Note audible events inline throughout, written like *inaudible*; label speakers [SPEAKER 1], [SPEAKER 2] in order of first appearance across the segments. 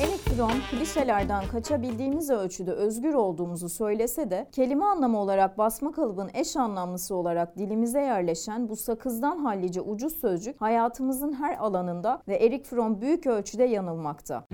[SPEAKER 1] Elektron klişelerden kaçabildiğimiz ölçüde özgür olduğumuzu söylese de kelime anlamı olarak basma kalıbın eş anlamlısı olarak dilimize yerleşen bu sakızdan hallice ucuz sözcük hayatımızın her alanında ve Erik Fromm büyük ölçüde yanılmakta.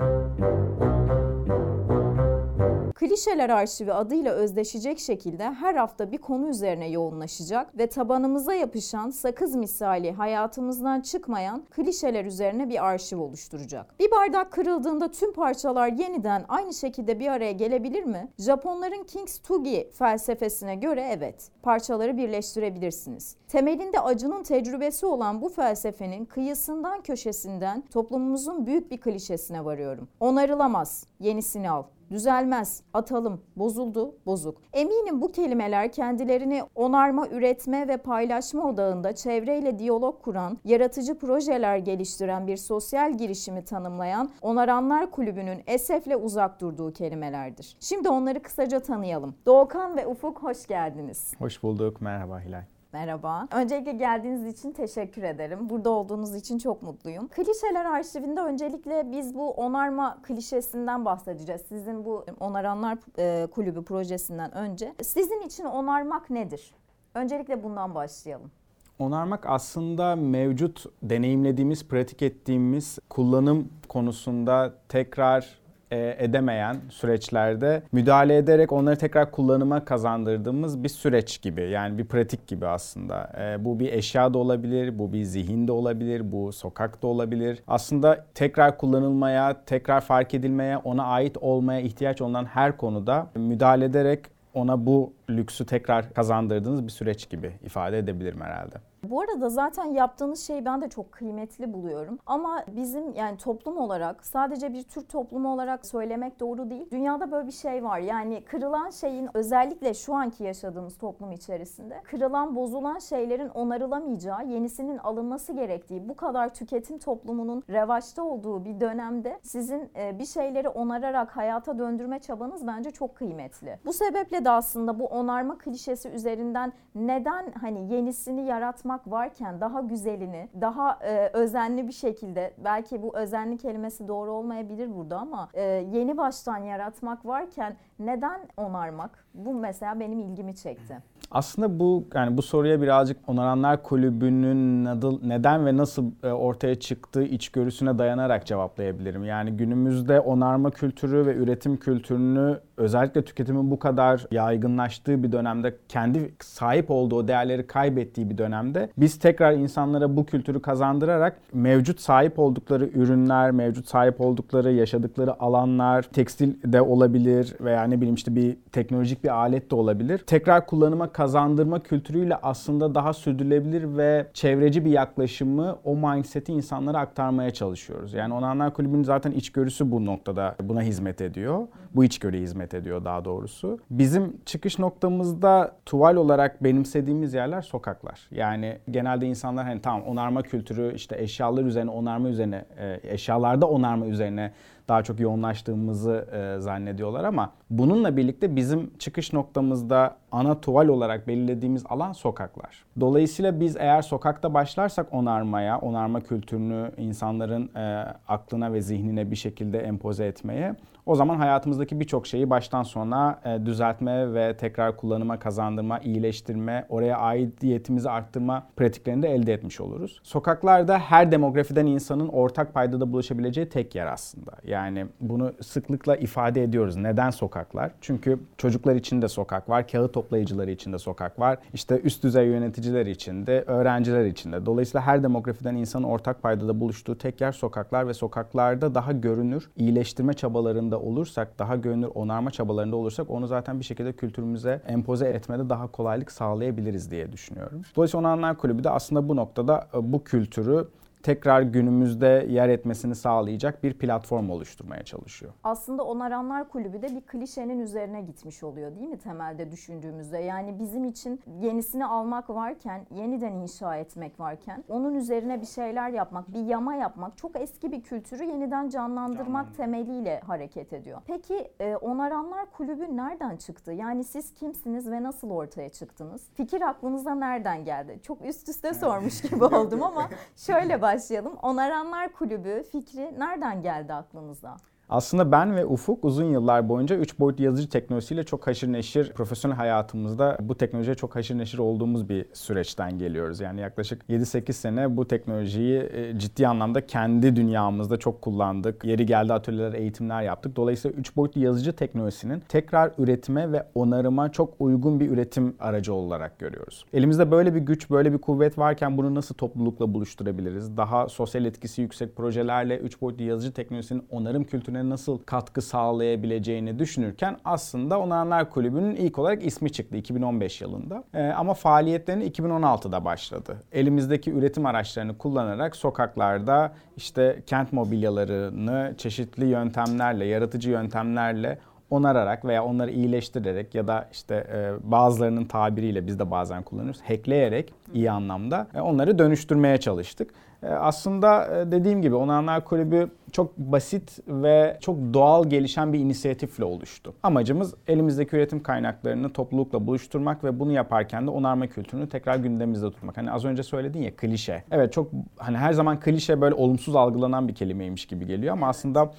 [SPEAKER 1] Klişeler Arşivi adıyla özdeşecek şekilde her hafta bir konu üzerine yoğunlaşacak ve tabanımıza yapışan sakız misali hayatımızdan çıkmayan klişeler üzerine bir arşiv oluşturacak. Bir bardak kırıldığında tüm parçalar yeniden aynı şekilde bir araya gelebilir mi? Japonların Kintsugi felsefesine göre evet, parçaları birleştirebilirsiniz. Temelinde acının tecrübesi olan bu felsefenin kıyısından köşesinden toplumumuzun büyük bir klişesine varıyorum. Onarılamaz, yenisini al. Düzelmez, atalım, bozuldu, bozuk. Eminim bu kelimeler kendilerini onarma, üretme ve paylaşma odağında çevreyle diyalog kuran, yaratıcı projeler geliştiren bir sosyal girişimi tanımlayan Onaranlar Kulübü'nün esefle uzak durduğu kelimelerdir. Şimdi onları kısaca tanıyalım. Doğukan ve Ufuk hoş geldiniz.
[SPEAKER 2] Hoş bulduk, merhaba Hilal.
[SPEAKER 1] Merhaba. Öncelikle geldiğiniz için teşekkür ederim. Burada olduğunuz için çok mutluyum. Klişeler arşivinde öncelikle biz bu onarma klişesinden bahsedeceğiz. Sizin bu Onaranlar e, Kulübü projesinden önce. Sizin için onarmak nedir? Öncelikle bundan başlayalım.
[SPEAKER 2] Onarmak aslında mevcut deneyimlediğimiz, pratik ettiğimiz kullanım konusunda tekrar edemeyen süreçlerde müdahale ederek onları tekrar kullanıma kazandırdığımız bir süreç gibi. Yani bir pratik gibi aslında. E, bu bir eşya da olabilir, bu bir zihin de olabilir, bu sokak da olabilir. Aslında tekrar kullanılmaya, tekrar fark edilmeye, ona ait olmaya ihtiyaç olan her konuda müdahale ederek ona bu lüksü tekrar kazandırdığınız bir süreç gibi ifade edebilirim herhalde.
[SPEAKER 1] Bu arada zaten yaptığınız şeyi ben de çok kıymetli buluyorum. Ama bizim yani toplum olarak sadece bir Türk toplumu olarak söylemek doğru değil. Dünyada böyle bir şey var. Yani kırılan şeyin özellikle şu anki yaşadığımız toplum içerisinde kırılan, bozulan şeylerin onarılamayacağı, yenisinin alınması gerektiği bu kadar tüketim toplumunun revaçta olduğu bir dönemde sizin e, bir şeyleri onararak hayata döndürme çabanız bence çok kıymetli. Bu sebeple de aslında bu onarma klişesi üzerinden neden hani yenisini yaratmak yapmak varken daha güzelini, daha e, özenli bir şekilde belki bu özenli kelimesi doğru olmayabilir burada ama e, yeni baştan yaratmak varken neden onarmak? Bu mesela benim ilgimi çekti.
[SPEAKER 2] Aslında bu yani bu soruya birazcık Onaranlar Kulübü'nün neden ve nasıl e, ortaya çıktığı içgörüsüne dayanarak cevaplayabilirim. Yani günümüzde onarma kültürü ve üretim kültürünü özellikle tüketimin bu kadar yaygınlaştığı bir dönemde kendi sahip olduğu değerleri kaybettiği bir dönemde biz tekrar insanlara bu kültürü kazandırarak mevcut sahip oldukları ürünler, mevcut sahip oldukları yaşadıkları alanlar, tekstil de olabilir veya ne bileyim işte bir teknolojik bir alet de olabilir. Tekrar kullanıma kazandırma kültürüyle aslında daha sürdürülebilir ve çevreci bir yaklaşımı o mindset'i insanlara aktarmaya çalışıyoruz. Yani Onanlar Kulübü'nün zaten içgörüsü bu noktada buna hizmet ediyor. Bu içgörüye hizmet ediyor daha doğrusu. Bizim çıkış noktamızda tuval olarak benimsediğimiz yerler sokaklar. Yani genelde insanlar hani tamam onarma kültürü işte eşyalar üzerine onarma üzerine eşyalarda onarma üzerine daha çok yoğunlaştığımızı e, zannediyorlar ama bununla birlikte bizim çıkış noktamızda ana tuval olarak belirlediğimiz alan sokaklar. Dolayısıyla biz eğer sokakta başlarsak onarmaya, onarma kültürünü insanların e, aklına ve zihnine bir şekilde empoze etmeye o zaman hayatımızdaki birçok şeyi baştan sona e, düzeltme ve tekrar kullanıma kazandırma, iyileştirme, oraya aidiyetimizi arttırma pratiklerini de elde etmiş oluruz. Sokaklarda her demografiden insanın ortak paydada buluşabileceği tek yer aslında. Yani bunu sıklıkla ifade ediyoruz. Neden sokaklar? Çünkü çocuklar için de sokak var, kağıt toplayıcıları için de sokak var. İşte üst düzey yöneticiler için de, öğrenciler için de. Dolayısıyla her demografiden insanın ortak paydada buluştuğu tek yer sokaklar ve sokaklarda daha görünür, iyileştirme çabalarında olursak, daha gönül onarma çabalarında olursak onu zaten bir şekilde kültürümüze empoze etmede daha kolaylık sağlayabiliriz diye düşünüyorum. Dolayısıyla Onanlar Kulübü de aslında bu noktada e, bu kültürü tekrar günümüzde yer etmesini sağlayacak bir platform oluşturmaya çalışıyor.
[SPEAKER 1] Aslında Onaranlar Kulübü de bir klişenin üzerine gitmiş oluyor değil mi temelde düşündüğümüzde? Yani bizim için yenisini almak varken, yeniden inşa etmek varken, onun üzerine bir şeyler yapmak, bir yama yapmak, çok eski bir kültürü yeniden canlandırmak temeliyle hareket ediyor. Peki e, Onaranlar Kulübü nereden çıktı? Yani siz kimsiniz ve nasıl ortaya çıktınız? Fikir aklınıza nereden geldi? Çok üst üste sormuş gibi oldum ama *laughs* şöyle başlayalım. Onaranlar Kulübü fikri nereden geldi aklınıza?
[SPEAKER 2] Aslında ben ve Ufuk uzun yıllar boyunca 3 boyutlu yazıcı teknolojisiyle çok haşır neşir profesyonel hayatımızda bu teknolojiye çok haşır neşir olduğumuz bir süreçten geliyoruz. Yani yaklaşık 7-8 sene bu teknolojiyi e, ciddi anlamda kendi dünyamızda çok kullandık. Yeri geldi atölyeler, eğitimler yaptık. Dolayısıyla 3 boyutlu yazıcı teknolojisinin tekrar üretime ve onarıma çok uygun bir üretim aracı olarak görüyoruz. Elimizde böyle bir güç, böyle bir kuvvet varken bunu nasıl toplulukla buluşturabiliriz? Daha sosyal etkisi yüksek projelerle 3 boyutlu yazıcı teknolojisinin onarım kültürüne kültürüne nasıl katkı sağlayabileceğini düşünürken aslında Onanlar Kulübü'nün ilk olarak ismi çıktı 2015 yılında. E, ama faaliyetlerini 2016'da başladı. Elimizdeki üretim araçlarını kullanarak sokaklarda işte kent mobilyalarını çeşitli yöntemlerle, yaratıcı yöntemlerle onararak veya onları iyileştirerek ya da işte e, bazılarının tabiriyle biz de bazen kullanıyoruz hackleyerek iyi anlamda e, onları dönüştürmeye çalıştık. E, aslında e, dediğim gibi Onanlar Kulübü çok basit ve çok doğal gelişen bir inisiyatifle oluştu. Amacımız elimizdeki üretim kaynaklarını toplulukla buluşturmak ve bunu yaparken de onarma kültürünü tekrar gündemimizde tutmak. Hani az önce söyledin ya klişe. Evet çok hani her zaman klişe böyle olumsuz algılanan bir kelimeymiş gibi geliyor ama aslında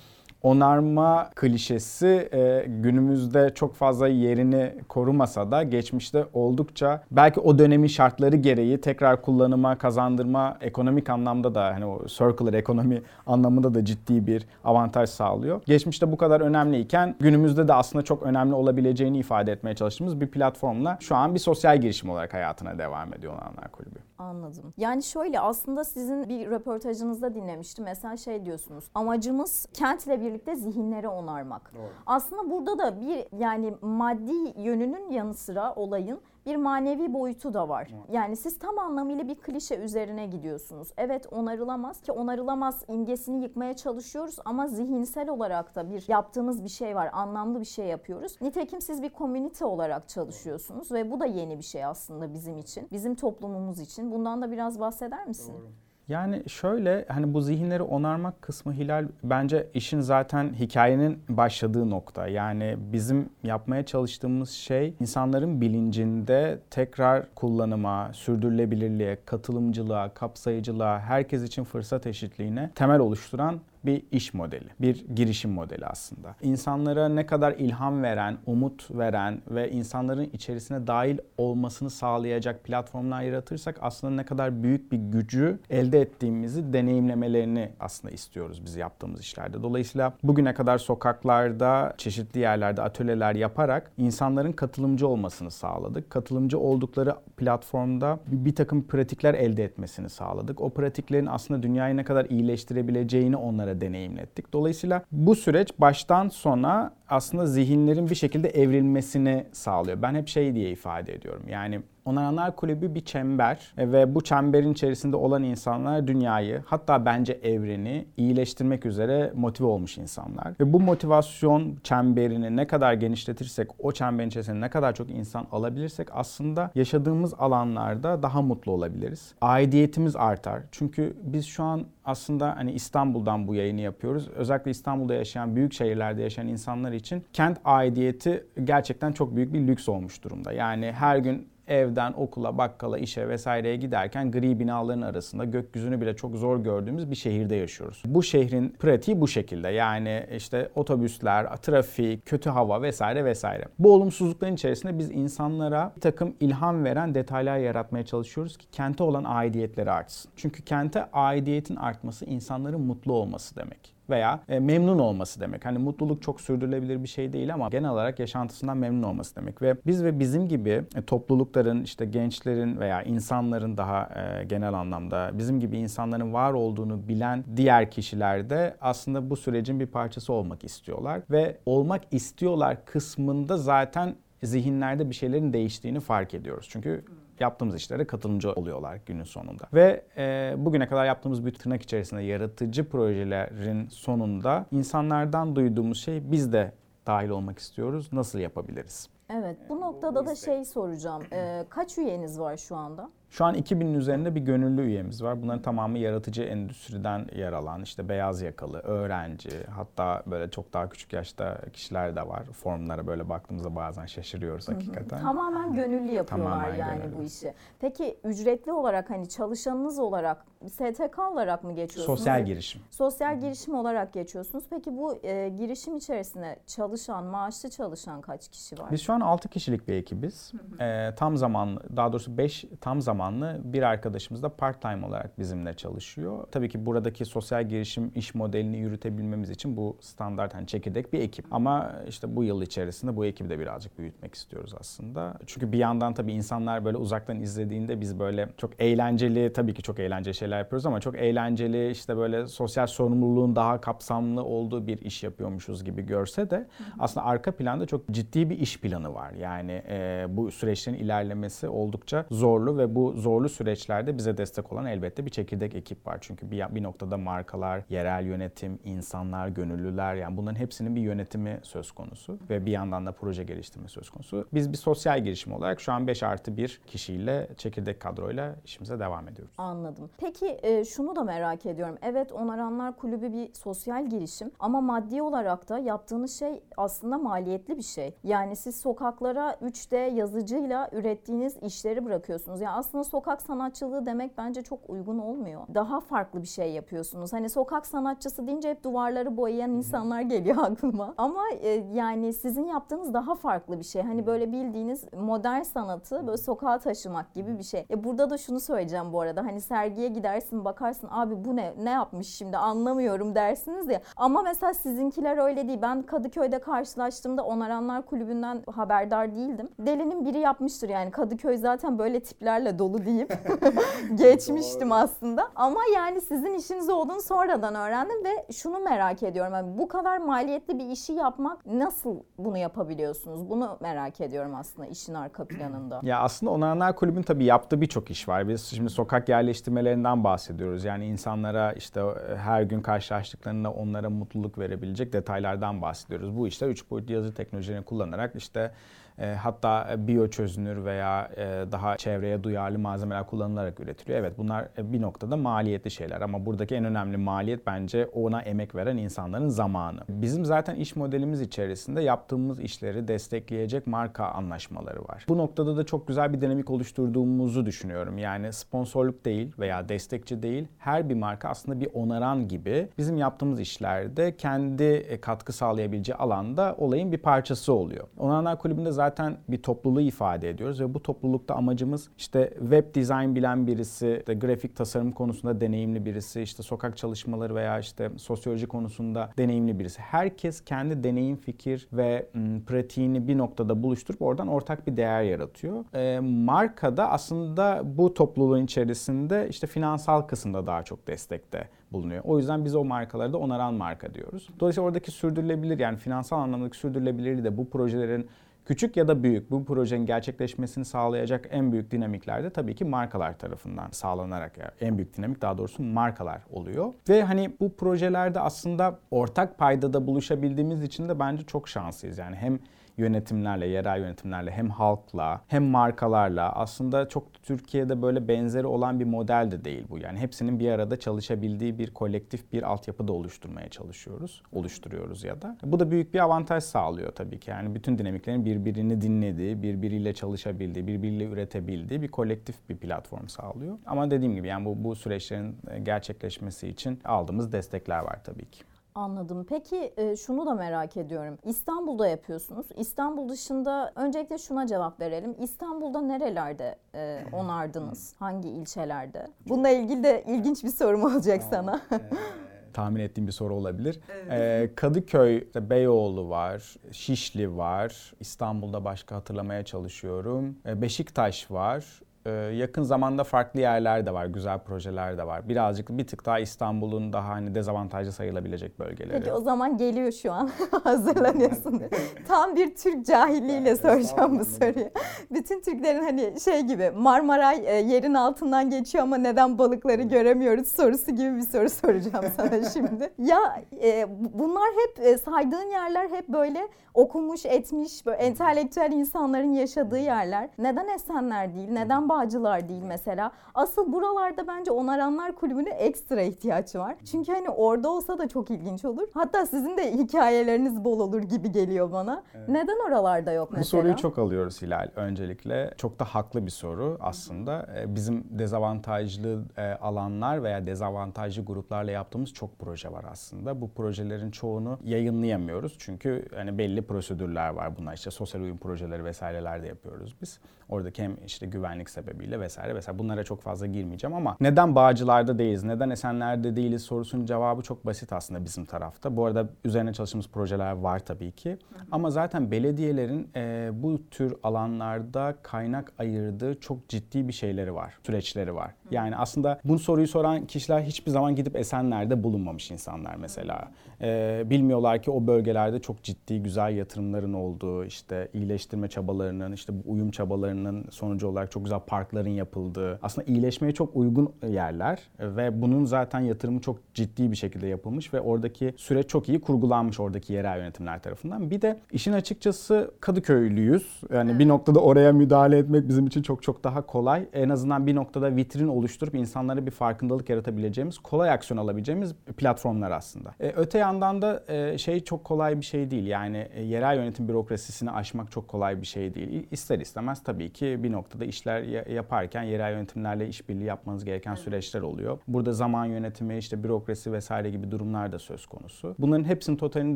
[SPEAKER 2] onarma klişesi e, günümüzde çok fazla yerini korumasa da geçmişte oldukça belki o dönemin şartları gereği tekrar kullanıma kazandırma ekonomik anlamda da hani o circular ekonomi anlamında da ciddi bir avantaj sağlıyor. Geçmişte bu kadar önemliyken günümüzde de aslında çok önemli olabileceğini ifade etmeye çalıştığımız bir platformla şu an bir sosyal girişim olarak hayatına devam ediyor Olanlar Kulübü.
[SPEAKER 1] Anladım. Yani şöyle aslında sizin bir röportajınızda dinlemiştim. Mesela şey diyorsunuz. Amacımız kentle birlikte zihinleri onarmak. Doğru. Aslında burada da bir yani maddi yönünün yanı sıra olayın bir manevi boyutu da var. Yani siz tam anlamıyla bir klişe üzerine gidiyorsunuz. Evet onarılamaz ki onarılamaz imgesini yıkmaya çalışıyoruz ama zihinsel olarak da bir yaptığımız bir şey var. Anlamlı bir şey yapıyoruz. Nitekim siz bir komünite olarak çalışıyorsunuz ve bu da yeni bir şey aslında bizim için. Bizim toplumumuz için. Bundan da biraz bahseder misin? Doğru.
[SPEAKER 2] Yani şöyle hani bu zihinleri onarmak kısmı Hilal bence işin zaten hikayenin başladığı nokta. Yani bizim yapmaya çalıştığımız şey insanların bilincinde tekrar kullanıma, sürdürülebilirliğe, katılımcılığa, kapsayıcılığa, herkes için fırsat eşitliğine temel oluşturan bir iş modeli, bir girişim modeli aslında. İnsanlara ne kadar ilham veren, umut veren ve insanların içerisine dahil olmasını sağlayacak platformlar yaratırsak aslında ne kadar büyük bir gücü elde ettiğimizi deneyimlemelerini aslında istiyoruz biz yaptığımız işlerde. Dolayısıyla bugüne kadar sokaklarda, çeşitli yerlerde atölyeler yaparak insanların katılımcı olmasını sağladık. Katılımcı oldukları platformda bir takım pratikler elde etmesini sağladık. O pratiklerin aslında dünyayı ne kadar iyileştirebileceğini onlara deneyimlettik. Dolayısıyla bu süreç baştan sona aslında zihinlerin bir şekilde evrilmesini sağlıyor. Ben hep şey diye ifade ediyorum. Yani Onaranlar Kulübü bir çember ve bu çemberin içerisinde olan insanlar dünyayı hatta bence evreni iyileştirmek üzere motive olmuş insanlar. Ve bu motivasyon çemberini ne kadar genişletirsek, o çemberin içerisinde ne kadar çok insan alabilirsek aslında yaşadığımız alanlarda daha mutlu olabiliriz. Aidiyetimiz artar. Çünkü biz şu an aslında hani İstanbul'dan bu yayını yapıyoruz. Özellikle İstanbul'da yaşayan, büyük şehirlerde yaşayan insanlar için kent aidiyeti gerçekten çok büyük bir lüks olmuş durumda. Yani her gün evden okula, bakkala, işe vesaireye giderken gri binaların arasında gökyüzünü bile çok zor gördüğümüz bir şehirde yaşıyoruz. Bu şehrin pratiği bu şekilde. Yani işte otobüsler, trafik, kötü hava vesaire vesaire. Bu olumsuzlukların içerisinde biz insanlara bir takım ilham veren detaylar yaratmaya çalışıyoruz ki kente olan aidiyetleri artsın. Çünkü kente aidiyetin artması insanların mutlu olması demek veya e, memnun olması demek. Hani mutluluk çok sürdürülebilir bir şey değil ama genel olarak yaşantısından memnun olması demek. Ve biz ve bizim gibi e, toplulukların, işte gençlerin veya insanların daha e, genel anlamda bizim gibi insanların var olduğunu bilen diğer kişiler de aslında bu sürecin bir parçası olmak istiyorlar. Ve olmak istiyorlar kısmında zaten zihinlerde bir şeylerin değiştiğini fark ediyoruz. Çünkü yaptığımız işlere katılımcı oluyorlar günün sonunda. Ve e, bugüne kadar yaptığımız bir tırnak içerisinde yaratıcı projelerin sonunda insanlardan duyduğumuz şey biz de dahil olmak istiyoruz. Nasıl yapabiliriz?
[SPEAKER 1] Evet, bu noktada da şey soracağım. Ee, kaç üyeniz var şu anda?
[SPEAKER 2] Şu an 2000'in üzerinde bir gönüllü üyemiz var. Bunların tamamı yaratıcı endüstriden yer alan, işte beyaz yakalı, öğrenci, hatta böyle çok daha küçük yaşta kişiler de var. Formlara böyle baktığımızda bazen şaşırıyoruz hakikaten.
[SPEAKER 1] Tamamen gönüllü yapıyorlar
[SPEAKER 2] Tamamen
[SPEAKER 1] yani
[SPEAKER 2] gönüllü.
[SPEAKER 1] bu işi. Peki ücretli olarak hani çalışanınız olarak STK olarak mı geçiyorsunuz?
[SPEAKER 2] Sosyal girişim.
[SPEAKER 1] Sosyal girişim olarak geçiyorsunuz. Peki bu e, girişim içerisinde çalışan, maaşlı çalışan kaç kişi var?
[SPEAKER 2] Biz şu an 6 kişilik bir ekibiz. Ee, tam zamanlı, daha doğrusu 5 tam zamanlı bir arkadaşımız da part time olarak bizimle çalışıyor. Tabii ki buradaki sosyal girişim iş modelini yürütebilmemiz için bu standart hani çekirdek bir ekip. Ama işte bu yıl içerisinde bu ekibi de birazcık büyütmek istiyoruz aslında. Çünkü bir yandan tabii insanlar böyle uzaktan izlediğinde biz böyle çok eğlenceli, tabii ki çok eğlenceli şeyler yapıyoruz ama çok eğlenceli işte böyle sosyal sorumluluğun daha kapsamlı olduğu bir iş yapıyormuşuz gibi görse de aslında arka planda çok ciddi bir iş planı var. Yani e, bu süreçlerin ilerlemesi oldukça zorlu ve bu zorlu süreçlerde bize destek olan elbette bir çekirdek ekip var. Çünkü bir, bir noktada markalar, yerel yönetim, insanlar, gönüllüler yani bunların hepsinin bir yönetimi söz konusu ve bir yandan da proje geliştirme söz konusu. Biz bir sosyal girişim olarak şu an 5 artı 1 kişiyle çekirdek kadroyla işimize devam ediyoruz.
[SPEAKER 1] Anladım. Peki e, şunu da merak ediyorum. Evet Onaranlar Kulübü bir sosyal girişim ama maddi olarak da yaptığınız şey aslında maliyetli bir şey. Yani siz sokaklara 3D yazıcıyla ürettiğiniz işleri bırakıyorsunuz. Yani aslında sokak sanatçılığı demek bence çok uygun olmuyor. Daha farklı bir şey yapıyorsunuz. Hani sokak sanatçısı deyince hep duvarları boyayan insanlar geliyor *laughs* aklıma. Ama e, yani sizin yaptığınız daha farklı bir şey. Hani böyle bildiğiniz modern sanatı böyle sokağa taşımak gibi bir şey. E burada da şunu söyleyeceğim bu arada. Hani sergiye gidersin bakarsın abi bu ne ne yapmış şimdi anlamıyorum dersiniz ya. Ama mesela sizinkiler öyle değil. Ben Kadıköy'de karşılaştığımda Onaranlar Kulübü'nden haberdar değildim. Delinin biri yapmıştır yani Kadıköy zaten böyle tiplerle dolu deyip *laughs* geçmiştim aslında. Ama yani sizin işiniz olduğunu sonradan öğrendim ve şunu merak ediyorum. Yani bu kadar maliyetli bir işi yapmak nasıl bunu yapabiliyorsunuz? Bunu merak ediyorum aslında işin arka planında.
[SPEAKER 2] Ya aslında Onaranlar Kulübü'nün tabii yaptığı birçok iş var. Biz şimdi sokak yerleştirmelerinden bahsediyoruz. Yani insanlara işte her gün karşılaştıklarında onlara mutluluk verebilecek detaylardan bahsediyoruz. Bu işler 3 boyutlu yazı teknolojilerini kullanarak işte e, hatta biyo çözünür veya e, daha çevreye duyarlı malzemeler kullanılarak üretiliyor. Evet bunlar e, bir noktada maliyetli şeyler ama buradaki en önemli maliyet bence ona emek veren insanların zamanı. Bizim zaten iş modelimiz içerisinde yaptığımız işleri destekleyecek marka anlaşmaları var. Bu noktada da çok güzel bir dinamik oluşturduğumuzu düşünüyorum. Yani sponsorluk değil veya destekçi değil her bir marka aslında bir onaran gibi bizim yaptığımız işlerde kendi katkı sağlayabileceği alanda olayın bir parçası oluyor. Onaranlar Kulübü'nde zaten zaten bir topluluğu ifade ediyoruz ve bu toplulukta amacımız işte web design bilen birisi, işte grafik tasarım konusunda deneyimli birisi, işte sokak çalışmaları veya işte sosyoloji konusunda deneyimli birisi. Herkes kendi deneyim, fikir ve m, pratiğini bir noktada buluşturup oradan ortak bir değer yaratıyor. E, marka da aslında bu topluluğun içerisinde işte finansal kısımda daha çok destekte bulunuyor. O yüzden biz o markaları da onaran marka diyoruz. Dolayısıyla oradaki sürdürülebilir yani finansal anlamdaki sürdürülebilirliği de bu projelerin Küçük ya da büyük bu projenin gerçekleşmesini sağlayacak en büyük dinamikler de tabii ki markalar tarafından sağlanarak yani en büyük dinamik daha doğrusu markalar oluyor. Ve hani bu projelerde aslında ortak paydada buluşabildiğimiz için de bence çok şanslıyız. Yani hem yönetimlerle, yerel yönetimlerle hem halkla hem markalarla aslında çok Türkiye'de böyle benzeri olan bir model de değil bu. Yani hepsinin bir arada çalışabildiği bir kolektif bir altyapı da oluşturmaya çalışıyoruz. Oluşturuyoruz ya da. Bu da büyük bir avantaj sağlıyor tabii ki. Yani bütün dinamiklerin birbirini dinlediği, birbiriyle çalışabildiği, birbiriyle üretebildiği bir kolektif bir platform sağlıyor. Ama dediğim gibi yani bu, bu süreçlerin gerçekleşmesi için aldığımız destekler var tabii ki.
[SPEAKER 1] Anladım. Peki e, şunu da merak ediyorum. İstanbul'da yapıyorsunuz. İstanbul dışında öncelikle şuna cevap verelim. İstanbul'da nerelerde e, onardınız? Hangi ilçelerde? Bununla ilgili de ilginç bir sorum olacak sana. *laughs*
[SPEAKER 2] tahmin ettiğim bir soru olabilir. Evet. Ee, Kadıköy, işte Beyoğlu var, Şişli var, İstanbul'da başka hatırlamaya çalışıyorum. Ee, Beşiktaş var, yakın zamanda farklı yerler de var, güzel projeler de var. Birazcık bir tık daha İstanbul'un daha hani dezavantajlı sayılabilecek bölgeleri.
[SPEAKER 1] Peki o zaman geliyor şu an *laughs* hazırlanıyorsun. Tam bir Türk cahilliğiyle soracağım bu soruyu. Bütün Türklerin hani şey gibi Marmaray e, yerin altından geçiyor ama neden balıkları göremiyoruz sorusu gibi bir soru soracağım sana *laughs* şimdi. Ya e, bunlar hep e, saydığın yerler hep böyle okumuş, etmiş, böyle entelektüel insanların yaşadığı yerler. Neden Esenler değil, neden Bağcılar değil mesela? Asıl buralarda bence Onaranlar Kulübü'ne ekstra ihtiyaç var. Çünkü hani orada olsa da çok ilginç olur. Hatta sizin de hikayeleriniz bol olur gibi geliyor bana. Evet. Neden oralarda yok mesela?
[SPEAKER 2] Bu soruyu çok alıyoruz Hilal öncelikle. Çok da haklı bir soru aslında. Ee, bizim dezavantajlı e, alanlar veya dezavantajlı gruplarla yaptığımız çok proje var aslında. Bu projelerin çoğunu yayınlayamıyoruz. Çünkü hani belli prosedürler var. Bunlar işte sosyal uyum projeleri vesaireler de yapıyoruz biz. Oradaki hem işte güvenlik sebebiyle vesaire vesaire bunlara çok fazla girmeyeceğim ama neden Bağcılar'da değiliz, neden Esenler'de değiliz sorusunun cevabı çok basit aslında bizim tarafta. Bu arada üzerine çalıştığımız projeler var tabii ki. Ama zaten belediyelerin e, bu tür alanlarda kaynak ayırdığı çok ciddi bir şeyleri var, süreçleri var. Yani aslında bu soruyu soran kişiler hiçbir zaman gidip Esenler'de bulunmamış insanlar mesela. E, bilmiyorlar ki o bölgelerde çok ciddi güzel yatırımların olduğu, işte iyileştirme çabalarının, işte bu uyum çabalarının sonucu olarak çok güzel parkların yapıldığı, aslında iyileşmeye çok uygun yerler ve bunun zaten yatırımı çok ciddi bir şekilde yapılmış ve oradaki süreç çok iyi kurgulanmış oradaki yerel yönetimler tarafından. Bir de işin açıkçası Kadıköylüyüz. Yani bir noktada oraya müdahale etmek bizim için çok çok daha kolay. En azından bir noktada vitrin oluşturup insanlara bir farkındalık yaratabileceğimiz, kolay aksiyon alabileceğimiz platformlar aslında. E, öte yandan da e, şey çok kolay bir şey değil. Yani e, yerel yönetim bürokrasisini aşmak çok kolay bir şey değil. İster istemez tabii ki bir noktada işler yaparken yerel yönetimlerle işbirliği yapmanız gereken evet. süreçler oluyor. Burada zaman yönetimi, işte bürokrasi vesaire gibi durumlar da söz konusu. Bunların hepsinin totalini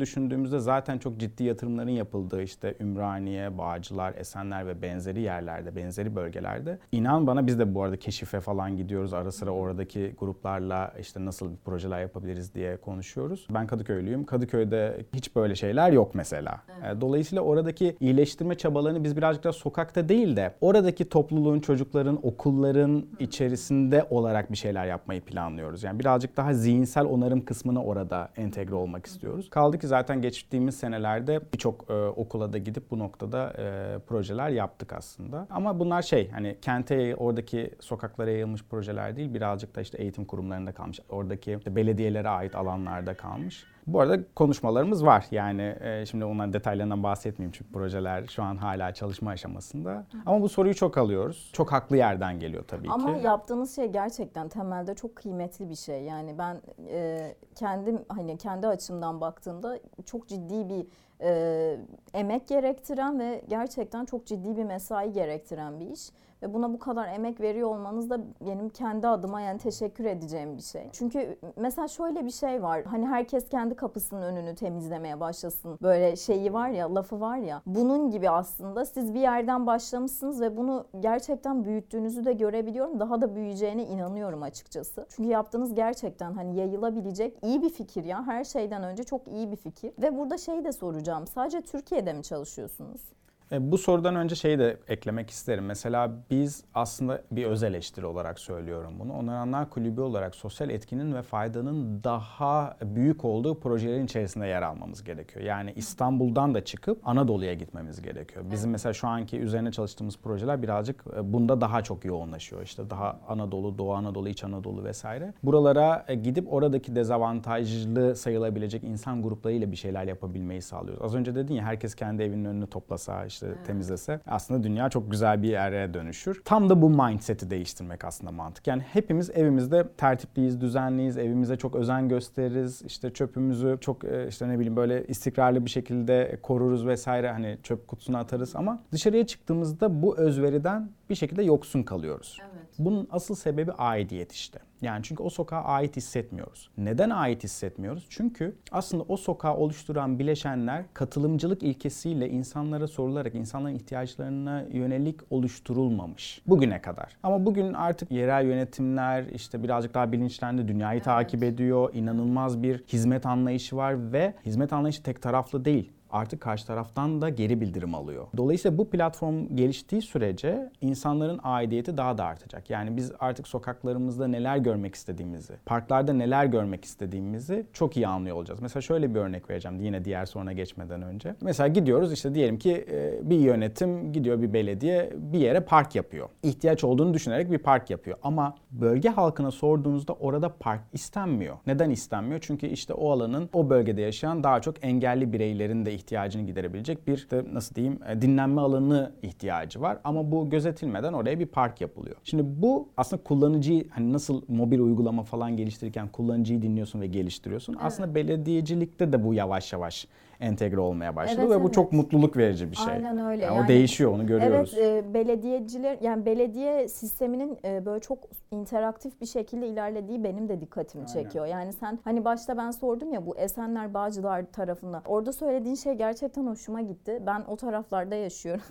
[SPEAKER 2] düşündüğümüzde zaten çok ciddi yatırımların yapıldığı işte Ümraniye, Bağcılar, Esenler ve benzeri yerlerde, benzeri bölgelerde. İnan bana biz de bu arada keşife falan gidiyoruz. Ara sıra oradaki gruplarla işte nasıl projeler yapabiliriz diye konuşuyoruz. Ben Kadıköylüyüm. Kadıköy'de hiç böyle şeyler yok mesela. Evet. Dolayısıyla oradaki iyileştirme çabalarını biz birazcık daha sokakta değil de oradaki topluluğun, çocukların, okulların içerisinde olarak bir şeyler yapmayı planlıyoruz. Yani birazcık daha zihinsel onarım kısmına orada entegre olmak istiyoruz. Kaldı ki zaten geçtiğimiz senelerde birçok e, okula da gidip bu noktada e, projeler yaptık aslında. Ama bunlar şey hani kente oradaki sokaklara yayılmış projeler değil birazcık da işte eğitim kurumlarında kalmış. Oradaki işte belediyelere ait alanlarda kalmış. Bu arada konuşmalarımız var. Yani e, şimdi onların detaylarından bahsetmeyeyim çünkü projeler şu an hala çalışma aşamasında. Ama bu soruyu çok alıyoruz. Çok haklı yerden geliyor tabii
[SPEAKER 1] Ama
[SPEAKER 2] ki.
[SPEAKER 1] Ama yaptığınız şey gerçekten temelde çok kıymetli bir şey. Yani ben e, kendim hani kendi açımdan baktığımda çok ciddi bir e, emek gerektiren ve gerçekten çok ciddi bir mesai gerektiren bir iş ve buna bu kadar emek veriyor olmanız da benim kendi adıma yani teşekkür edeceğim bir şey. Çünkü mesela şöyle bir şey var. Hani herkes kendi kapısının önünü temizlemeye başlasın. Böyle şeyi var ya, lafı var ya. Bunun gibi aslında siz bir yerden başlamışsınız ve bunu gerçekten büyüttüğünüzü de görebiliyorum. Daha da büyüyeceğine inanıyorum açıkçası. Çünkü yaptığınız gerçekten hani yayılabilecek iyi bir fikir ya. Her şeyden önce çok iyi bir fikir. Ve burada şeyi de soracağım. Sadece Türkiye'de mi çalışıyorsunuz?
[SPEAKER 2] E, bu sorudan önce şeyi de eklemek isterim. Mesela biz aslında bir öz eleştiri olarak söylüyorum bunu. Onaranlar Kulübü olarak sosyal etkinin ve faydanın daha büyük olduğu projelerin içerisinde yer almamız gerekiyor. Yani İstanbul'dan da çıkıp Anadolu'ya gitmemiz gerekiyor. Bizim mesela şu anki üzerine çalıştığımız projeler birazcık e, bunda daha çok yoğunlaşıyor. İşte daha Anadolu, Doğu Anadolu, İç Anadolu vesaire. Buralara e, gidip oradaki dezavantajlı sayılabilecek insan gruplarıyla bir şeyler yapabilmeyi sağlıyoruz. Az önce dedin ya herkes kendi evinin önünü toplasa işte işte temizlese aslında dünya çok güzel bir yere dönüşür. Tam da bu mindset'i değiştirmek aslında mantık. Yani hepimiz evimizde tertipliyiz, düzenliyiz, evimize çok özen gösteririz. İşte çöpümüzü çok e, işte ne bileyim böyle istikrarlı bir şekilde koruruz vesaire hani çöp kutusuna atarız ama dışarıya çıktığımızda bu özveriden bir şekilde yoksun kalıyoruz. Evet. Bunun asıl sebebi aidiyet işte. Yani çünkü o sokağa ait hissetmiyoruz. Neden ait hissetmiyoruz? Çünkü aslında o sokağı oluşturan bileşenler katılımcılık ilkesiyle insanlara sorularak insanların ihtiyaçlarına yönelik oluşturulmamış bugüne kadar. Ama bugün artık yerel yönetimler işte birazcık daha bilinçlendi, dünyayı evet. takip ediyor, inanılmaz bir hizmet anlayışı var ve hizmet anlayışı tek taraflı değil artık karşı taraftan da geri bildirim alıyor. Dolayısıyla bu platform geliştiği sürece insanların aidiyeti daha da artacak. Yani biz artık sokaklarımızda neler görmek istediğimizi, parklarda neler görmek istediğimizi çok iyi anlıyor olacağız. Mesela şöyle bir örnek vereceğim yine diğer soruna geçmeden önce. Mesela gidiyoruz işte diyelim ki e, bir yönetim gidiyor bir belediye bir yere park yapıyor. İhtiyaç olduğunu düşünerek bir park yapıyor. Ama bölge halkına sorduğunuzda orada park istenmiyor. Neden istenmiyor? Çünkü işte o alanın o bölgede yaşayan daha çok engelli bireylerin de ihtiyacını giderebilecek bir de nasıl diyeyim e, dinlenme alanı ihtiyacı var. Ama bu gözetilmeden oraya bir park yapılıyor. Şimdi bu aslında kullanıcıyı hani nasıl mobil uygulama falan geliştirirken kullanıcıyı dinliyorsun ve geliştiriyorsun. Evet. Aslında belediyecilikte de bu yavaş yavaş entegre olmaya başladı evet, ve evet. bu çok mutluluk verici bir şey.
[SPEAKER 1] Aynen öyle.
[SPEAKER 2] Yani, yani o değişiyor onu görüyoruz.
[SPEAKER 1] Evet, e, belediyeciler yani belediye sisteminin e, böyle çok interaktif bir şekilde ilerlediği benim de dikkatimi Aynen. çekiyor. Yani sen hani başta ben sordum ya bu Esenler Bağcılar tarafında. Orada söylediğin şey gerçekten hoşuma gitti. Ben o taraflarda yaşıyorum.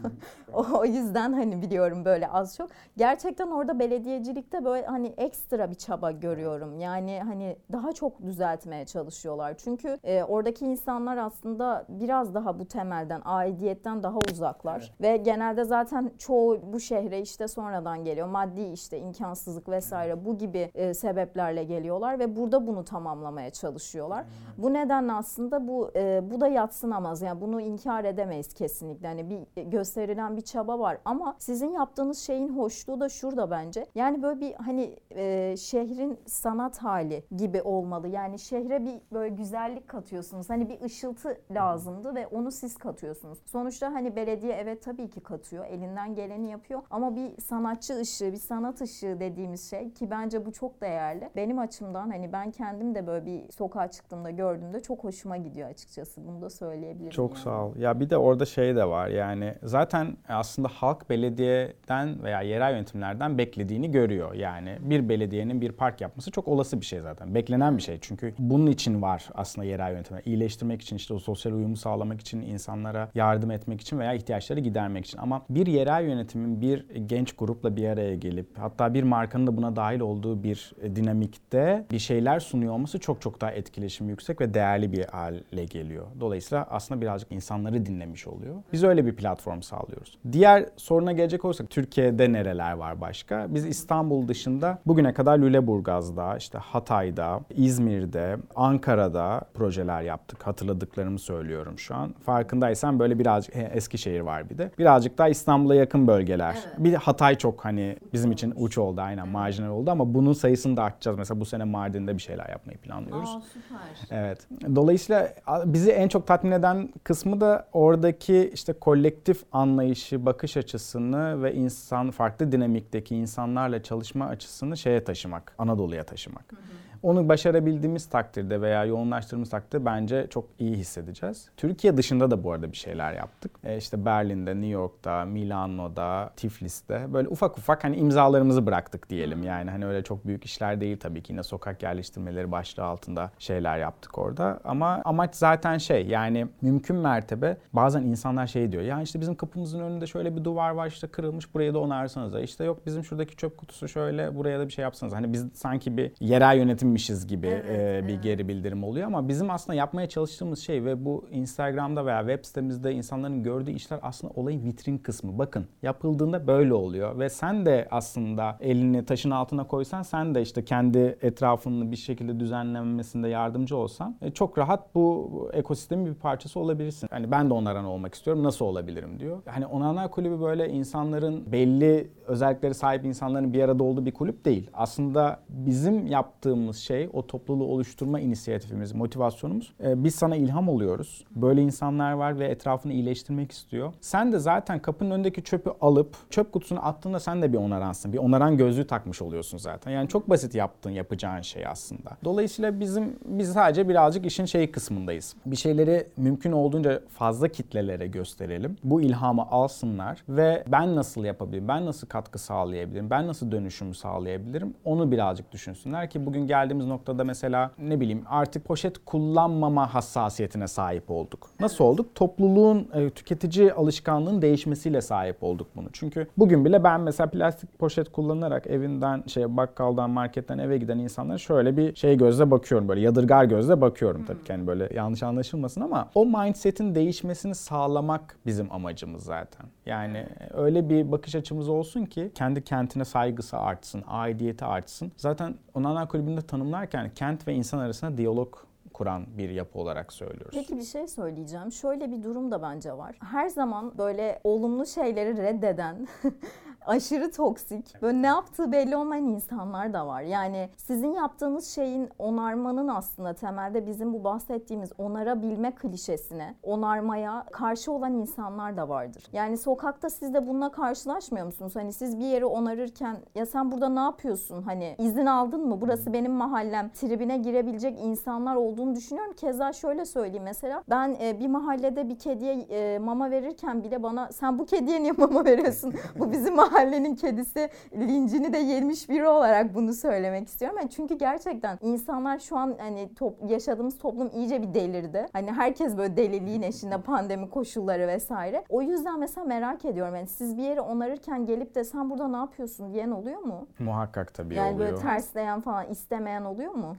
[SPEAKER 1] *laughs* o yüzden hani biliyorum böyle az çok. Gerçekten orada belediyecilikte böyle hani ekstra bir çaba görüyorum. Yani hani daha çok düzeltmeye çalışıyorlar. Çünkü e, oradaki insanlar aslında aslında biraz daha bu temelden, aidiyetten daha uzaklar. Evet. Ve genelde zaten çoğu bu şehre işte sonradan geliyor. Maddi işte imkansızlık vesaire bu gibi e, sebeplerle geliyorlar ve burada bunu tamamlamaya çalışıyorlar. Hmm. Bu nedenle aslında bu e, bu da yatsınamaz. Yani bunu inkar edemeyiz kesinlikle. Hani bir gösterilen bir çaba var ama sizin yaptığınız şeyin hoşluğu da şurada bence. Yani böyle bir hani e, şehrin sanat hali gibi olmalı. Yani şehre bir böyle güzellik katıyorsunuz. Hani bir ışıltı lazımdı ve onu siz katıyorsunuz. Sonuçta hani belediye evet tabii ki katıyor. Elinden geleni yapıyor ama bir sanatçı ışığı, bir sanat ışığı dediğimiz şey ki bence bu çok değerli. Benim açımdan hani ben kendim de böyle bir sokağa çıktığımda gördüğümde çok hoşuma gidiyor açıkçası. Bunu da söyleyebilirim.
[SPEAKER 2] Çok yani. sağ ol. Ya bir de orada şey de var yani zaten aslında halk belediyeden veya yerel yönetimlerden beklediğini görüyor. Yani bir belediyenin bir park yapması çok olası bir şey zaten. Beklenen bir şey. Çünkü bunun için var aslında yerel yönetimler. İyileştirmek için işte o sosyal uyumu sağlamak için, insanlara yardım etmek için veya ihtiyaçları gidermek için. Ama bir yerel yönetimin bir genç grupla bir araya gelip hatta bir markanın da buna dahil olduğu bir dinamikte bir şeyler sunuyor olması çok çok daha etkileşim yüksek ve değerli bir hale geliyor. Dolayısıyla aslında birazcık insanları dinlemiş oluyor. Biz öyle bir platform sağlıyoruz. Diğer soruna gelecek olursak Türkiye'de nereler var başka? Biz İstanbul dışında bugüne kadar Lüleburgaz'da, işte Hatay'da, İzmir'de, Ankara'da projeler yaptık. Hatırladıklarımı söyleyeyim söylüyorum şu an. Farkındaysan böyle birazcık Eskişehir var bir de. Birazcık daha İstanbul'a yakın bölgeler. Evet. Bir Hatay çok hani bizim için uç oldu aynen marjinal oldu ama bunun sayısını da artacağız. Mesela bu sene Mardin'de bir şeyler yapmayı planlıyoruz.
[SPEAKER 1] Aa süper.
[SPEAKER 2] Evet. Dolayısıyla bizi en çok tatmin eden kısmı da oradaki işte kolektif anlayışı, bakış açısını ve insan farklı dinamikteki insanlarla çalışma açısını şeye taşımak, Anadolu'ya taşımak. Hı hı. Onu başarabildiğimiz takdirde veya yoğunlaştırdığımız takdirde bence çok iyi hissedeceğiz. Türkiye dışında da bu arada bir şeyler yaptık. E işte Berlin'de, New York'ta, Milano'da, Tiflis'te böyle ufak ufak hani imzalarımızı bıraktık diyelim. Yani hani öyle çok büyük işler değil tabii ki yine sokak yerleştirmeleri başlığı altında şeyler yaptık orada. Ama amaç zaten şey yani mümkün mertebe bazen insanlar şey diyor. Ya işte bizim kapımızın önünde şöyle bir duvar var işte kırılmış burayı da onarsanız. İşte yok bizim şuradaki çöp kutusu şöyle buraya da bir şey yapsanız. Hani biz sanki bir yerel yönetim bizmişiz gibi evet, e, bir evet. geri bildirim oluyor ama bizim aslında yapmaya çalıştığımız şey ve bu Instagram'da veya web sitemizde insanların gördüğü işler aslında olayın vitrin kısmı. Bakın yapıldığında böyle oluyor ve sen de aslında elini taşın altına koysan sen de işte kendi etrafını bir şekilde düzenlenmesinde yardımcı olsan e, çok rahat bu ekosistemin bir parçası olabilirsin. Hani ben de onlardan olmak istiyorum. Nasıl olabilirim diyor. Hani Onanlar Kulübü böyle insanların belli özellikleri sahip insanların bir arada olduğu bir kulüp değil. Aslında bizim yaptığımız şey, o topluluğu oluşturma inisiyatifimiz, motivasyonumuz. Ee, biz sana ilham oluyoruz. Böyle insanlar var ve etrafını iyileştirmek istiyor. Sen de zaten kapının önündeki çöpü alıp çöp kutusuna attığında sen de bir onaransın. Bir onaran gözlüğü takmış oluyorsun zaten. Yani çok basit yaptığın, yapacağın şey aslında. Dolayısıyla bizim biz sadece birazcık işin şey kısmındayız. Bir şeyleri mümkün olduğunca fazla kitlelere gösterelim. Bu ilhamı alsınlar ve ben nasıl yapabilirim? Ben nasıl katkı sağlayabilirim? Ben nasıl dönüşümü sağlayabilirim? Onu birazcık düşünsünler ki bugün geldi geldiğimiz noktada mesela ne bileyim artık poşet kullanmama hassasiyetine sahip olduk. Nasıl olduk? Topluluğun e, tüketici alışkanlığının değişmesiyle sahip olduk bunu. Çünkü bugün bile ben mesela plastik poşet kullanarak evinden şey bakkaldan marketten eve giden insanlara şöyle bir şey gözle bakıyorum böyle yadırgar gözle bakıyorum tabii ki hani böyle yanlış anlaşılmasın ama o mindset'in değişmesini sağlamak bizim amacımız zaten. Yani öyle bir bakış açımız olsun ki kendi kentine saygısı artsın, aidiyeti artsın. Zaten Onanlar Kulübü'nde tanımlarken kent ve insan arasında diyalog kuran bir yapı olarak söylüyoruz.
[SPEAKER 1] Peki bir şey söyleyeceğim. Şöyle bir durum da bence var. Her zaman böyle olumlu şeyleri reddeden *laughs* aşırı toksik, böyle ne yaptığı belli olmayan insanlar da var. Yani sizin yaptığınız şeyin onarmanın aslında temelde bizim bu bahsettiğimiz onarabilme klişesine, onarmaya karşı olan insanlar da vardır. Yani sokakta siz de bununla karşılaşmıyor musunuz? Hani siz bir yeri onarırken ya sen burada ne yapıyorsun? Hani izin aldın mı? Burası benim mahallem. Tribine girebilecek insanlar olduğunu düşünüyorum. Keza şöyle söyleyeyim mesela. Ben e, bir mahallede bir kediye e, mama verirken bile bana sen bu kediye niye mama veriyorsun? bu bizim *laughs* mahallenin kedisi lincini de yemiş biri olarak bunu söylemek istiyorum. Yani çünkü gerçekten insanlar şu an hani top, yaşadığımız toplum iyice bir delirdi. Hani herkes böyle deliliğin eşinde pandemi koşulları vesaire. O yüzden mesela merak ediyorum. Yani siz bir yeri onarırken gelip de sen burada ne yapıyorsun diyen oluyor mu?
[SPEAKER 2] Muhakkak tabii
[SPEAKER 1] yani
[SPEAKER 2] oluyor.
[SPEAKER 1] Yani böyle tersleyen falan istemeyen oluyor mu?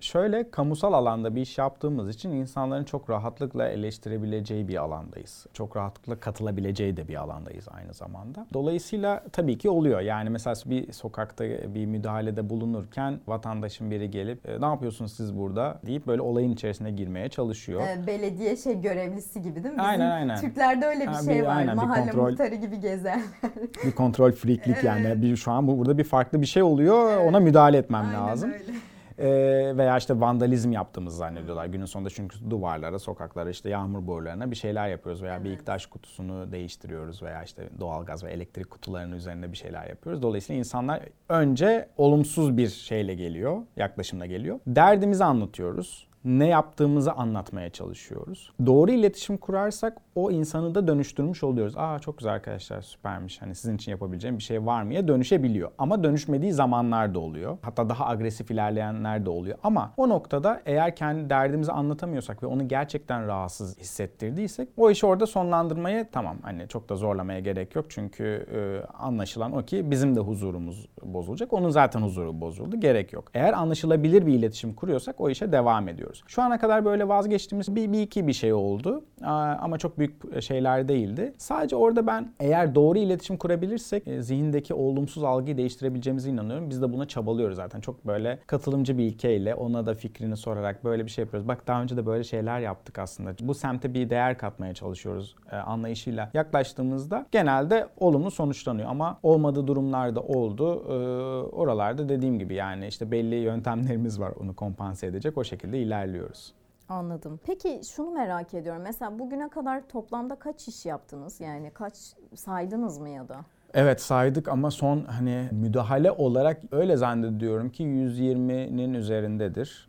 [SPEAKER 2] Şöyle kamusal alanda bir iş yaptığımız için insanların çok rahatlıkla eleştirebileceği bir alandayız. Çok rahatlıkla katılabileceği de bir alandayız aynı zamanda. Dolayısıyla tabii ki oluyor. Yani mesela bir sokakta bir müdahalede bulunurken vatandaşın biri gelip e, ne yapıyorsunuz siz burada deyip böyle olayın içerisine girmeye çalışıyor.
[SPEAKER 1] Ee, belediye şey görevlisi gibi değil mi?
[SPEAKER 2] Bizim aynen aynen.
[SPEAKER 1] Türklerde öyle bir ha, şey bir, var. Aynen, Mahalle kontrol, muhtarı gibi gezerler.
[SPEAKER 2] bir kontrol friklik yani. Bir, şu an bu, burada bir farklı bir şey oluyor. Evet. Ona müdahale etmem aynen lazım. Öyle. Ee, veya işte vandalizm yaptığımızı zannediyorlar günün sonunda çünkü duvarlara, sokaklara, işte yağmur borularına bir şeyler yapıyoruz veya evet. bir iktaş kutusunu değiştiriyoruz veya işte doğalgaz ve elektrik kutularının üzerinde bir şeyler yapıyoruz. Dolayısıyla insanlar önce olumsuz bir şeyle geliyor, yaklaşımla geliyor. Derdimizi anlatıyoruz ne yaptığımızı anlatmaya çalışıyoruz. Doğru iletişim kurarsak o insanı da dönüştürmüş oluyoruz. Aa çok güzel arkadaşlar süpermiş. Hani sizin için yapabileceğim bir şey var mıya dönüşebiliyor. Ama dönüşmediği zamanlar da oluyor. Hatta daha agresif ilerleyenler de oluyor. Ama o noktada eğer kendi derdimizi anlatamıyorsak ve onu gerçekten rahatsız hissettirdiysek o işi orada sonlandırmaya tamam hani çok da zorlamaya gerek yok. Çünkü e, anlaşılan o ki bizim de huzurumuz bozulacak. Onun zaten huzuru bozuldu. Gerek yok. Eğer anlaşılabilir bir iletişim kuruyorsak o işe devam ediyoruz. Şu ana kadar böyle vazgeçtiğimiz bir, bir iki bir şey oldu. Ama çok büyük şeyler değildi. Sadece orada ben eğer doğru iletişim kurabilirsek e, zihindeki olumsuz algıyı değiştirebileceğimize inanıyorum. Biz de buna çabalıyoruz zaten. Çok böyle katılımcı bir ilkeyle ona da fikrini sorarak böyle bir şey yapıyoruz. Bak daha önce de böyle şeyler yaptık aslında. Bu semte bir değer katmaya çalışıyoruz e, anlayışıyla yaklaştığımızda genelde olumlu sonuçlanıyor. Ama olmadığı durumlarda oldu. E, oralarda dediğim gibi yani işte belli yöntemlerimiz var onu kompanse edecek. O şekilde ilerliyoruz.
[SPEAKER 1] Anladım. Peki şunu merak ediyorum. Mesela bugüne kadar toplamda kaç iş yaptınız? Yani kaç saydınız mı ya da?
[SPEAKER 2] Evet saydık ama son hani müdahale olarak öyle zannediyorum ki 120'nin üzerindedir.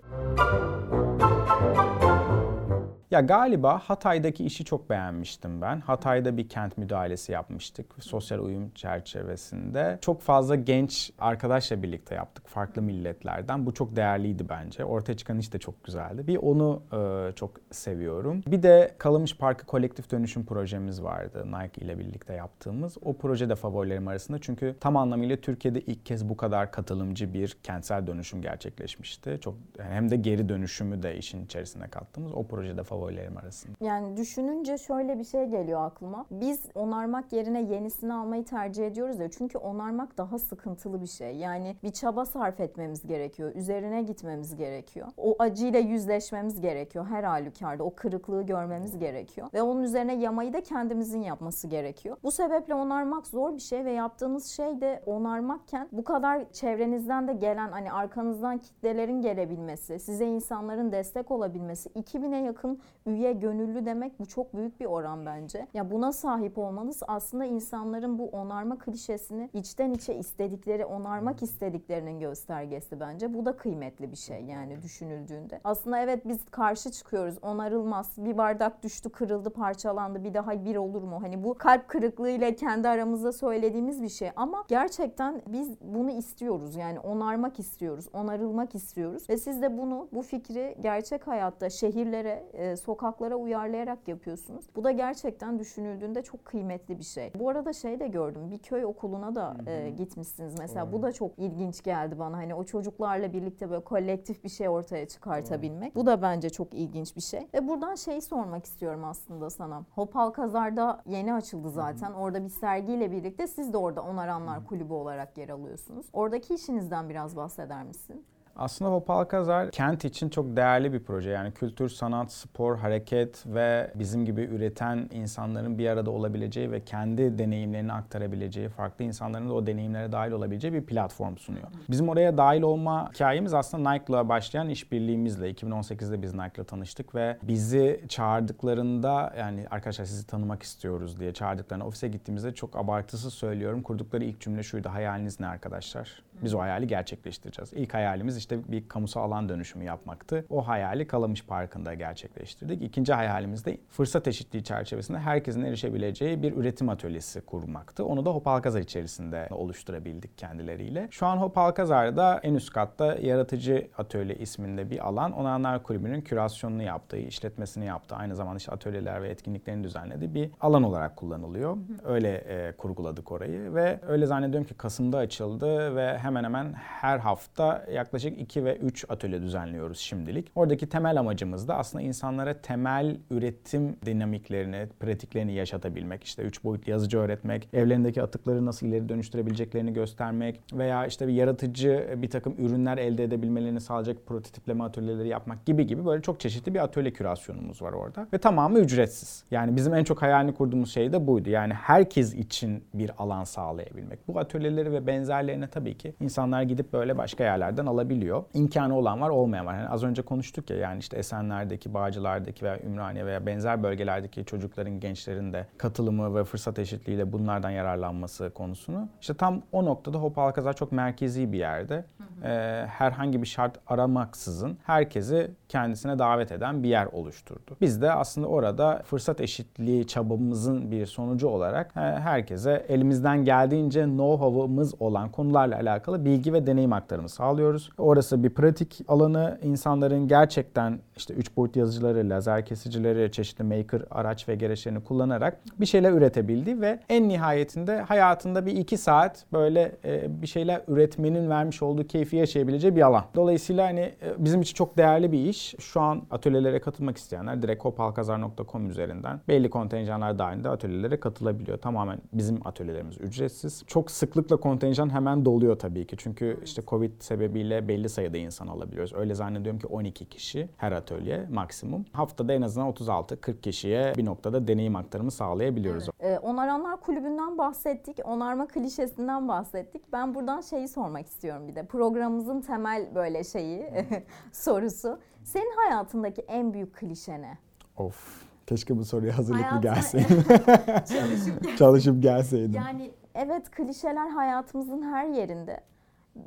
[SPEAKER 2] Ya galiba Hatay'daki işi çok beğenmiştim ben. Hatay'da bir kent müdahalesi yapmıştık sosyal uyum çerçevesinde. Çok fazla genç arkadaşla birlikte yaptık farklı milletlerden. Bu çok değerliydi bence. Ortaya çıkan iş de çok güzeldi. Bir onu e, çok seviyorum. Bir de Kalamış Parkı kolektif dönüşüm projemiz vardı Nike ile birlikte yaptığımız. O proje de favorilerim arasında çünkü tam anlamıyla Türkiye'de ilk kez bu kadar katılımcı bir kentsel dönüşüm gerçekleşmişti. Çok hem de geri dönüşümü de işin içerisine kattığımız o projede favori favorilerim arasında.
[SPEAKER 1] Yani düşününce şöyle bir şey geliyor aklıma. Biz onarmak yerine yenisini almayı tercih ediyoruz ya. Çünkü onarmak daha sıkıntılı bir şey. Yani bir çaba sarf etmemiz gerekiyor. Üzerine gitmemiz gerekiyor. O acıyla yüzleşmemiz gerekiyor her halükarda. O kırıklığı görmemiz gerekiyor. Ve onun üzerine yamayı da kendimizin yapması gerekiyor. Bu sebeple onarmak zor bir şey ve yaptığınız şey de onarmakken bu kadar çevrenizden de gelen hani arkanızdan kitlelerin gelebilmesi, size insanların destek olabilmesi, 2000'e yakın üye gönüllü demek bu çok büyük bir oran bence. Ya buna sahip olmanız aslında insanların bu onarma klişesini içten içe istedikleri, onarmak istediklerinin göstergesi bence. Bu da kıymetli bir şey yani düşünüldüğünde. Aslında evet biz karşı çıkıyoruz. Onarılmaz. Bir bardak düştü, kırıldı, parçalandı. Bir daha bir olur mu? Hani bu kalp kırıklığıyla kendi aramızda söylediğimiz bir şey ama gerçekten biz bunu istiyoruz. Yani onarmak istiyoruz, onarılmak istiyoruz ve siz de bunu bu fikri gerçek hayatta şehirlere, e, sokaklara uyarlayarak yapıyorsunuz. Bu da gerçekten düşünüldüğünde çok kıymetli bir şey. Bu arada şey de gördüm. Bir köy okuluna da e, gitmişsiniz mesela. Bu da çok ilginç geldi bana. Hani o çocuklarla birlikte böyle kolektif bir şey ortaya çıkartabilmek. Bu da bence çok ilginç bir şey. Ve buradan şeyi sormak istiyorum aslında sana. Hopal Kazar'da yeni açıldı zaten. Orada bir sergiyle birlikte siz de orada Onaranlar Kulübü olarak yer alıyorsunuz. Oradaki işinizden biraz bahseder misin?
[SPEAKER 2] Aslında Hopalkazar kent için çok değerli bir proje. Yani kültür, sanat, spor, hareket ve bizim gibi üreten insanların bir arada olabileceği ve kendi deneyimlerini aktarabileceği, farklı insanların da o deneyimlere dahil olabileceği bir platform sunuyor. Bizim oraya dahil olma hikayemiz aslında Nike'la başlayan işbirliğimizle. 2018'de biz Nike'la tanıştık ve bizi çağırdıklarında yani arkadaşlar sizi tanımak istiyoruz diye çağırdıklarında ofise gittiğimizde çok abartısız söylüyorum. Kurdukları ilk cümle şuydu. Hayaliniz ne arkadaşlar? Biz o hayali gerçekleştireceğiz. İlk hayalimiz işte bir kamusal alan dönüşümü yapmaktı. O hayali Kalamış Parkı'nda gerçekleştirdik. İkinci hayalimiz de fırsat eşitliği çerçevesinde herkesin erişebileceği bir üretim atölyesi kurmaktı. Onu da Hopalkazar içerisinde oluşturabildik kendileriyle. Şu an Hopalkazar'da en üst katta Yaratıcı Atölye isminde bir alan. Onanlar Kulübü'nün kürasyonunu yaptığı, işletmesini yaptığı, aynı zamanda işte atölyeler ve etkinliklerini düzenlediği bir alan olarak kullanılıyor. Öyle e, kurguladık orayı ve öyle zannediyorum ki Kasım'da açıldı ve hemen hemen her hafta yaklaşık 2 ve 3 atölye düzenliyoruz şimdilik. Oradaki temel amacımız da aslında insanlara temel üretim dinamiklerini, pratiklerini yaşatabilmek. İşte 3 boyutlu yazıcı öğretmek, evlerindeki atıkları nasıl ileri dönüştürebileceklerini göstermek veya işte bir yaratıcı bir takım ürünler elde edebilmelerini sağlayacak prototipleme atölyeleri yapmak gibi gibi böyle çok çeşitli bir atölye kürasyonumuz var orada. Ve tamamı ücretsiz. Yani bizim en çok hayalini kurduğumuz şey de buydu. Yani herkes için bir alan sağlayabilmek. Bu atölyeleri ve benzerlerine tabii ki insanlar gidip böyle başka yerlerden alabiliyor. İmkanı olan var, olmayan var. Yani az önce konuştuk ya yani işte Esenler'deki, Bağcılar'daki veya Ümraniye veya benzer bölgelerdeki çocukların, gençlerin de katılımı ve fırsat eşitliğiyle bunlardan yararlanması konusunu. İşte tam o noktada Hop Alkazar çok merkezi bir yerde. Hı hı. Ee, herhangi bir şart aramaksızın herkesi kendisine davet eden bir yer oluşturdu. Biz de aslında orada fırsat eşitliği çabamızın bir sonucu olarak herkese elimizden geldiğince know-how'ımız olan konularla alakalı bilgi ve deneyim aktarımı sağlıyoruz. Orası bir pratik alanı. insanların gerçekten işte 3 boyutlu yazıcıları, lazer kesicileri, çeşitli maker araç ve gereçlerini kullanarak bir şeyler üretebildi ve en nihayetinde hayatında bir iki saat böyle e, bir şeyler üretmenin vermiş olduğu keyfi yaşayabileceği bir alan. Dolayısıyla hani e, bizim için çok değerli bir iş. Şu an atölyelere katılmak isteyenler direkt hopalkazar.com üzerinden belli kontenjanlar dahilinde atölyelere katılabiliyor. Tamamen bizim atölyelerimiz ücretsiz. Çok sıklıkla kontenjan hemen doluyor tabii ki. Çünkü işte Covid sebebiyle belli sayıda insan alabiliyoruz. Öyle zannediyorum ki 12 kişi her atölye maksimum. Haftada en azından 36-40 kişiye bir noktada deneyim aktarımı sağlayabiliyoruz.
[SPEAKER 1] Evet. Ee, Onaranlar Kulübü'nden bahsettik. Onarma klişesinden bahsettik. Ben buradan şeyi sormak istiyorum bir de. Programımızın temel böyle şeyi *laughs* sorusu. Senin hayatındaki en büyük klişe ne?
[SPEAKER 2] Of. Keşke bu soruya hazırlıklı Hayatına... gelseydim. *laughs* Çalışıp, *laughs* Çalışıp gelseydim.
[SPEAKER 1] Yani evet klişeler hayatımızın her yerinde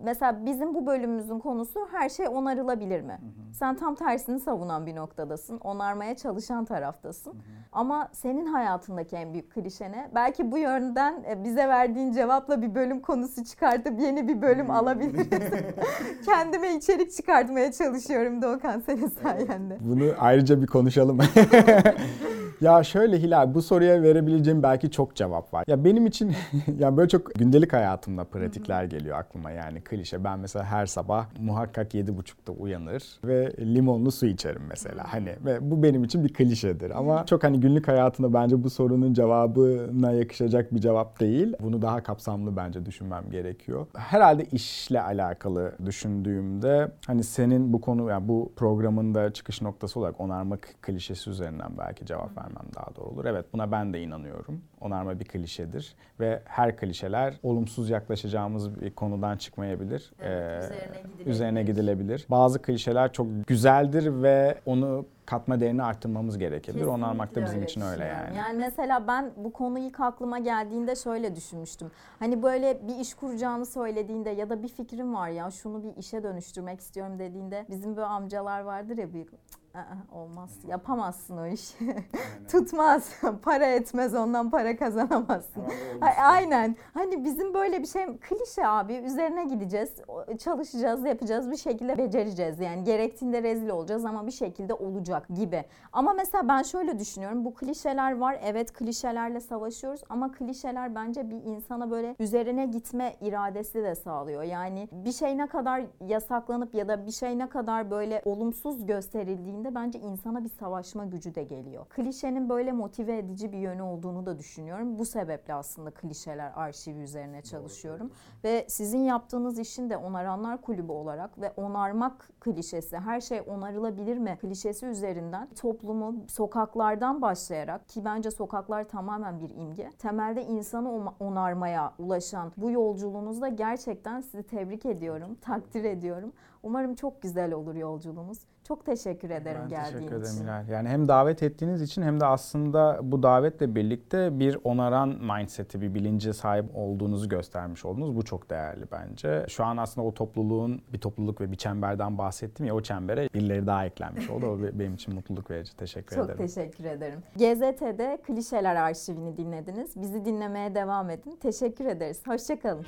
[SPEAKER 1] mesela bizim bu bölümümüzün konusu her şey onarılabilir mi? Hı hı. Sen tam tersini savunan bir noktadasın. Onarmaya çalışan taraftasın. Hı hı. Ama senin hayatındaki en büyük klişe ne? Belki bu yönden e, bize verdiğin cevapla bir bölüm konusu çıkartıp yeni bir bölüm alabiliriz. *laughs* Kendime içerik çıkartmaya çalışıyorum Doğukan senin sayende.
[SPEAKER 2] Bunu ayrıca bir konuşalım. *laughs* ya şöyle Hilal bu soruya verebileceğim belki çok cevap var. Ya benim için *laughs* yani böyle çok gündelik hayatımda pratikler geliyor aklıma yani klişe. Ben mesela her sabah muhakkak 7.30'da uyanır ve limonlu su içerim mesela. Hani ve bu benim için bir klişedir ama çok hani günlük hayatında bence bu sorunun cevabına yakışacak bir cevap değil. Bunu daha kapsamlı bence düşünmem gerekiyor. Herhalde işle alakalı düşündüğümde hani senin bu konu yani bu programın da çıkış noktası olarak onarma klişesi üzerinden belki cevap vermem daha doğru olur. Evet buna ben de inanıyorum. Onarma bir klişedir ve her klişeler olumsuz yaklaşacağımız bir konudan çıkmayabilir.
[SPEAKER 1] Evet, ee, üzerine, gidilebilir.
[SPEAKER 2] üzerine gidilebilir. Bazı klişeler çok güzeldir ve onu katma değerini arttırmamız gerekebilir.
[SPEAKER 1] Kesinlikle
[SPEAKER 2] Onarmak da bizim için öyle yani.
[SPEAKER 1] Yani mesela ben bu konu ilk aklıma geldiğinde şöyle düşünmüştüm. Hani böyle bir iş kuracağını söylediğinde ya da bir fikrim var ya şunu bir işe dönüştürmek istiyorum dediğinde bizim böyle amcalar vardır ya büyük "Aa, olmaz. Yapamazsın o işi. *laughs* Tutmaz. *laughs* Para etmez ondan para kazanamazsın. Ha, aynen. Hani bizim böyle bir şey klişe abi. Üzerine gideceğiz çalışacağız yapacağız bir şekilde becereceğiz. Yani gerektiğinde rezil olacağız ama bir şekilde olacak gibi. Ama mesela ben şöyle düşünüyorum. Bu klişeler var. Evet klişelerle savaşıyoruz ama klişeler bence bir insana böyle üzerine gitme iradesi de sağlıyor. Yani bir şey ne kadar yasaklanıp ya da bir şey ne kadar böyle olumsuz gösterildiğinde bence insana bir savaşma gücü de geliyor. Klişenin böyle motive edici bir yönü olduğunu da düşünüyorum. Bu sebeple aslında klişeler arşivi üzerine çalışıyorum. Ve sizin yaptığınız işin de Onaranlar Kulübü olarak ve onarmak klişesi, her şey onarılabilir mi klişesi üzerinden toplumu sokaklardan başlayarak ki bence sokaklar tamamen bir imge. Temelde insanı onarmaya ulaşan bu yolculuğunuzda gerçekten sizi tebrik ediyorum, takdir ediyorum. Umarım çok güzel olur yolculuğunuz. Çok teşekkür ederim
[SPEAKER 2] Ben
[SPEAKER 1] geldiğin
[SPEAKER 2] teşekkür ederim
[SPEAKER 1] için.
[SPEAKER 2] Hilal. Yani hem davet ettiğiniz için hem de aslında bu davetle birlikte bir onaran mindset'i, bir bilince sahip olduğunuzu göstermiş oldunuz. Bu çok değerli bence. Şu an aslında o topluluğun bir topluluk ve bir çemberden bahsettim ya o çembere birileri daha eklenmiş oldu. O be- benim için mutluluk verici. Teşekkür
[SPEAKER 1] Çok
[SPEAKER 2] ederim.
[SPEAKER 1] teşekkür ederim. GZT'de Klişeler Arşivini dinlediniz. Bizi dinlemeye devam edin. Teşekkür ederiz. Hoşçakalın.